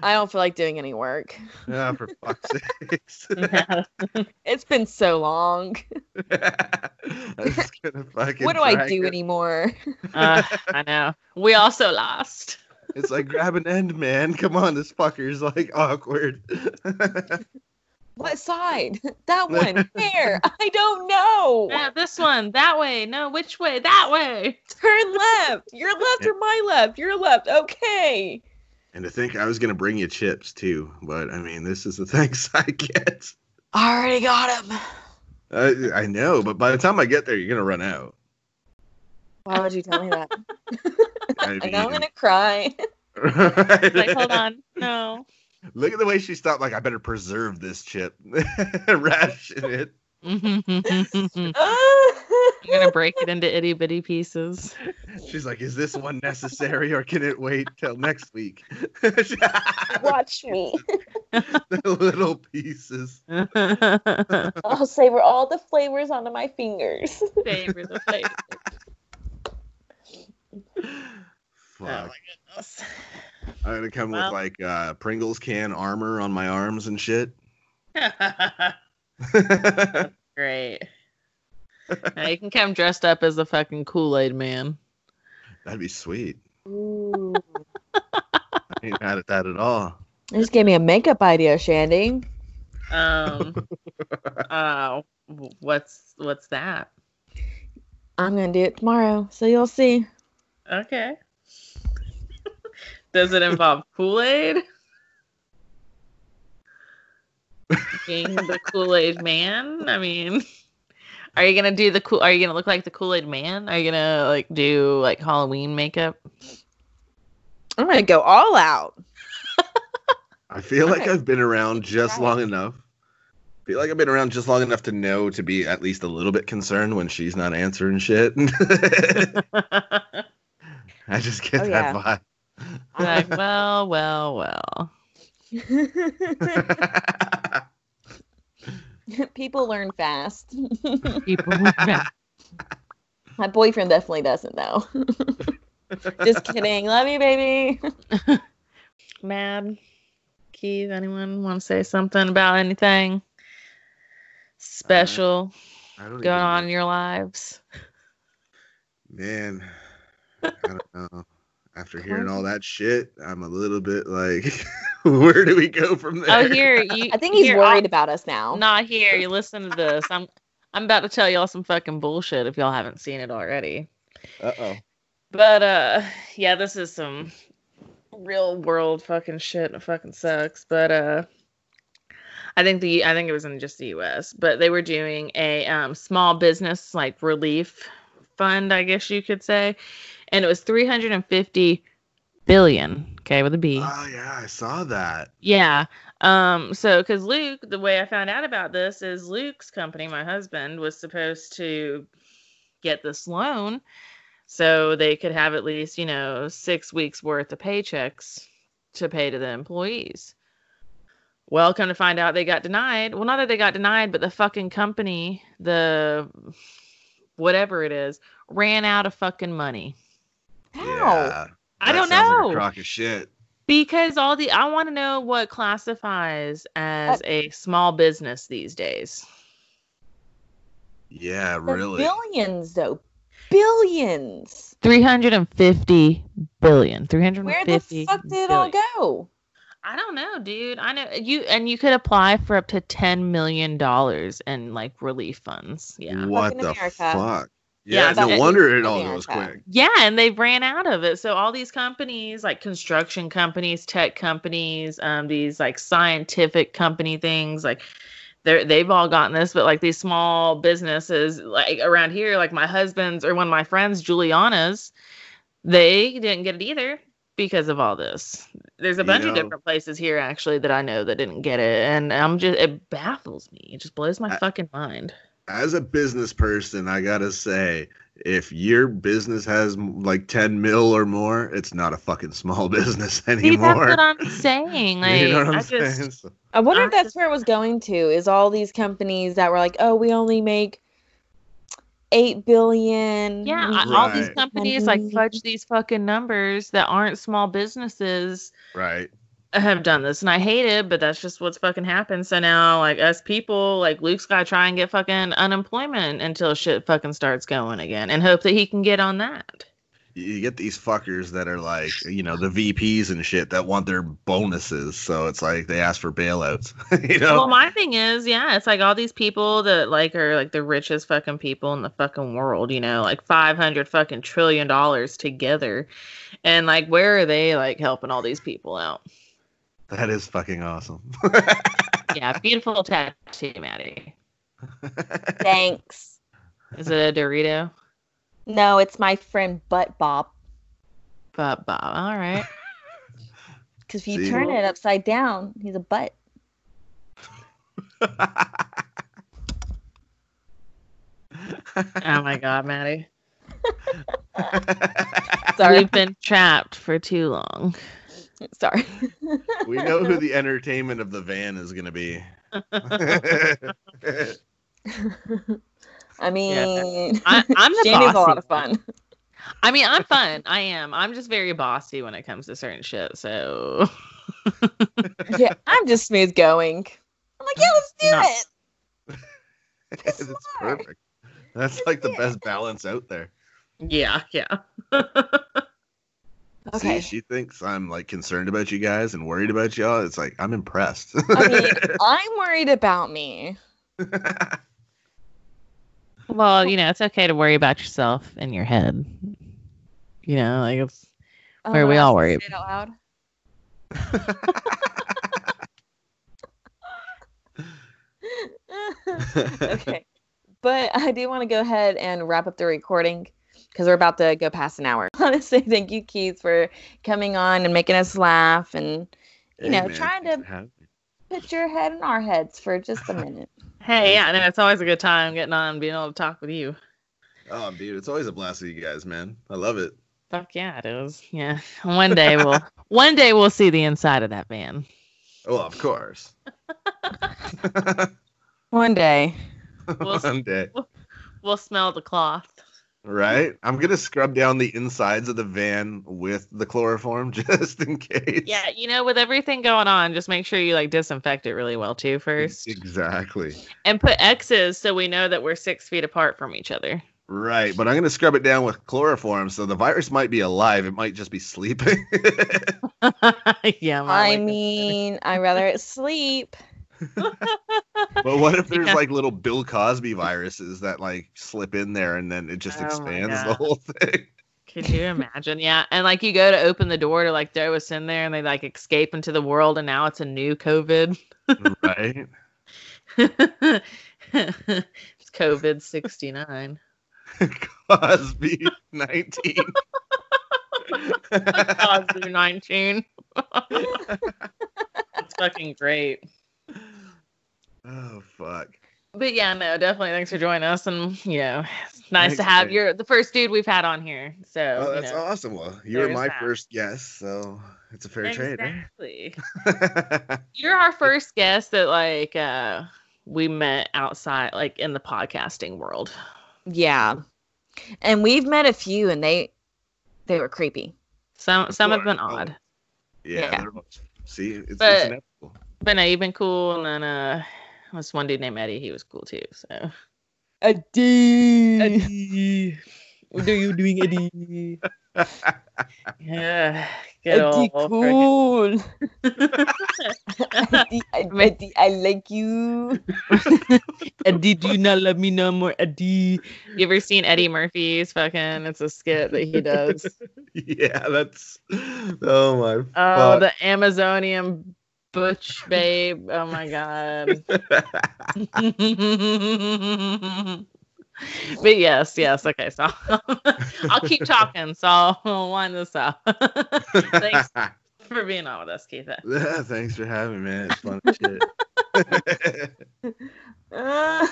I don't feel like doing any work. Ah, for fuck's (laughs) sakes. (laughs) It's been so long. (laughs) I'm just gonna fucking. What do I do it. anymore? Uh, I know. We also lost. It's like grab an end, man. Come on, this fucker's like awkward. What side? That one. Where? I don't know. Yeah, this one, that way. No, which way? That way. Turn left. Your left or my left? Your left. Okay. And to think I was gonna bring you chips too, but I mean, this is the (laughs) thanks I get. I already got them. I, I know, but by the time I get there, you're gonna run out. Why would you tell me that? (laughs) I (laughs) I know I'm gonna cry. Like, hold on. No. Look at the way she stopped. Like, I better preserve this chip, ration it. I'm oh gonna break it into itty bitty pieces. She's like, "Is this one necessary, or can it wait till next week?" (laughs) (laughs) Watch me. the little pieces. (laughs) I'll savor all the flavors onto my fingers. Favor the flavor. Oh my Fuck. goodness. I'm gonna come Well. with like uh, Pringles can armor on my arms and shit. Great. Now you can come dressed up as the fucking Kool Aid man. That'd be sweet. Ooh. I ain't mad at that at all. You just gave me a makeup idea, Shandy. Um. (laughs) uh, What's what's that? I'm gonna do it tomorrow, so you'll see. Okay. Does it involve Kool Aid? Being the Kool Aid man? I mean, are you gonna do the cool? Are you gonna look like the Kool Aid man? Are you gonna like do like Halloween makeup? I'm gonna go all out. I feel like Okay. I've been around just long enough. I feel like I've been around just long enough to know to be at least a little bit concerned when she's not answering shit. (laughs) I just get Oh, that yeah. (laughs) like, well, well, well. (laughs) People learn fast. People. (laughs) My boyfriend definitely doesn't though. (laughs) Just kidding. Love you, baby. (laughs) Mad. Keith, anyone want to say something about anything special I don't going on know. in your lives? Man, I don't know. After hearing all that shit, I'm a little bit like, where do we go from oh, there? Oh, here you. I think he's here, worried I'll- about us now. Not here. You listen to this. I'm. I'm about to tell y'all some fucking bullshit if y'all haven't seen it already. Uh oh. But uh, yeah, this is some real world fucking shit. and It fucking sucks. But uh, I think the I think it was in just the U.S. But they were doing a um small business like relief fund, I guess you could say, and it was 350 billion. Okay, with a B. Oh yeah, I saw that. Yeah. Um, so because Luke, the way I found out about this is Luke's company, my husband, was supposed to get this loan so they could have at least, you know, six weeks worth of paychecks to pay to the employees. Well, come to find out they got denied. Well, not that they got denied, but the fucking company, the whatever it is, ran out of fucking money. How? Yeah, I don't sounds like know. a crock of shit. Because all the I want to know what classifies uh as a small business these days. Yeah, They're really. Billions though. Billions. 350 billion. Where the fuck did it all go? I don't know, dude. I know you and you could apply for up to 10 million dollars in like relief funds. Yeah. What Fucking the America. fuck? Yeah, Yeah, no wonder it all goes quick. Yeah, and they ran out of it. So all these companies, like construction companies, tech companies, um, these like scientific company things, like they're they've all gotten this, but like these small businesses, like around here, like my husband's or one of my friends, Juliana's, they didn't get it either because of all this. There's a You bunch of different places here actually that I know that didn't get it, and I'm just it baffles me. It just blows my I- fucking mind. As a business person, I gotta say, if your business has like 10 mil or more, it's not a fucking small (laughs) business See, anymore. that's what I'm saying. Like, (laughs) you know what I'm I saying? just So- I wonder if that's just- where it was going to. Is all these companies that were like, oh, we only make eight billion. Yeah, we I- make all these companies like fudge these fucking numbers that aren't small businesses right. Have done this, and I hate it, but that's just what's fucking happened. So now, like us people, like Luke's got to try and get fucking unemployment until shit fucking starts going again, and hope that he can get on that. You get these fuckers that are like, you know, the VPs and shit that want their bonuses. So it's like they ask for bailouts. (laughs) you know? Well, my thing is, yeah, it's like all these people that like are like the richest fucking people in the fucking world, you know, like five hundred fucking trillion dollars together, and like where are they like helping all these people out? That is fucking awesome. Yeah, beautiful tattoo, Maddie. (laughs) Thanks. Is it a Dorito? No, it's my friend Butt Bob. But Bob, all right. (laughs) Because if you See? turn it upside down, he's a butt. Oh my God, Maddie. (laughs) Sorry. We've been trapped for too long. Sorry. we (laughs) know who the entertainment of the van is going to be. (laughs) I mean, I, I'm the (laughs) Jamie's a lot of fun. I mean, I'm fun. I am. I'm just very bossy when it comes to certain shit. So yeah, I'm just smooth going. I'm like, yeah, let's do No. it. That's perfect. That's like the best balance out there. yeah, yeah. Okay. See, she thinks I'm like concerned about you guys and worried about y'all. It's like I'm impressed. I mean, (laughs) I'm worried about me. Well, you know, it's okay to worry about yourself in your head. You know, like it's Oh, Where we all worry. say it out loud. (laughs) (laughs) okay. But I do want to go ahead and wrap up the recording because we're about to go past an hour. I want to say thank you, Keith, for coming on and making us laugh and You know, trying to- for having me. put your head in our heads for just a (laughs) minute. hey, yeah, no, it's always a good time getting on being able to talk with you. Oh, dude, it's always a blast with you guys, man. I love it. Fuck yeah, it is. Yeah. One day we'll (laughs) one day we'll see the inside of that van. Oh, of course. (laughs) One day. We'll- One day. We'll smell the cloth. Right? I'm gonna scrub down the insides of the van with the chloroform (laughs) just in case. Yeah, you know, with everything going on, just make sure you like disinfect it really well too first. Exactly. And put X's so we know that we're six feet apart from each other. Right, but I'm gonna scrub it down with chloroform, so the virus might be alive. It might just be sleeping. (laughs) (laughs) yeah, I like mean, I'd rather it sleep. But what if there's Yeah. like little Bill Cosby viruses that like slip in there and then it just Oh expands the whole thing? Could you imagine? Yeah. And like you go to open the door to like throw us in there and they like escape into the world and now it's a new COVID. right? (laughs) it's COVID 69. (laughs) Cosby 19. (laughs) Cosby 19. it's fucking great. Oh fuck. But yeah, no, definitely thanks for joining us. And, you know, it's (laughs) nice to have man. you're the first dude we've had on here. So, Oh, you that's know, awesome. Well, you were my that. first guest, so it's a fair trade. exactly. Right? (laughs) You're our first guest that like uh we met outside like in the podcasting world. Yeah. And we've met a few and they they were creepy. Some Of some have been course. Oh. odd. yeah. Yeah. See, it's, But- it's inevitable. But no, you've been cool and then uh this one dude named Eddie, he was cool too. So Eddie. Eddie. What are you doing, Eddie? (laughs) yeah. Good Eddie cool. (laughs) Eddie, I, Eddie, I like you. (laughs) Eddie, do you not love me no more, Eddie? You ever seen Eddie Murphy's fucking? It's a skit that he does. yeah, that's. Oh my. Oh, fuck. the Amazonian butch babe. Oh my god. (laughs) (laughs) but yes, yes. Okay, so (laughs) I'll keep talking. So I'll wind this up. Thanks for being on with us, Keith. yeah, thanks for having me, man. It's fun as shit. Uh,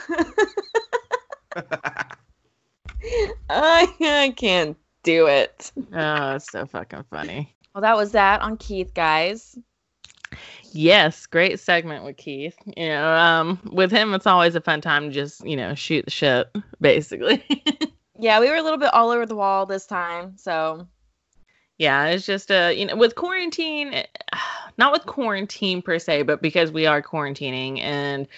I, I can't do it. Oh, it's so fucking funny. Well, that was that on Keith, guys. Yes, great segment with Keith. You know, um, with him, it's always a fun time to just you know shoot the shit, basically. (laughs) Yeah, we were a little bit all over the wall this time. So, yeah, it's just a you know, with quarantine, eh, (sighs) not with quarantine per se, but because we are quarantining and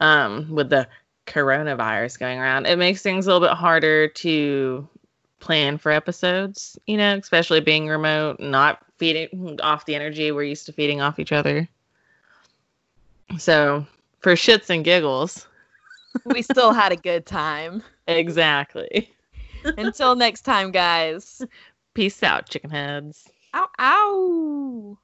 um, with the coronavirus going around, it makes things a little bit harder to plan for episodes. You know, especially being remote, not feeding off the energy we're used to feeding off each other. So, for shits and giggles, we still had a good time. exactly. Until next time, guys. Peace out, chicken heads. Ow, ow.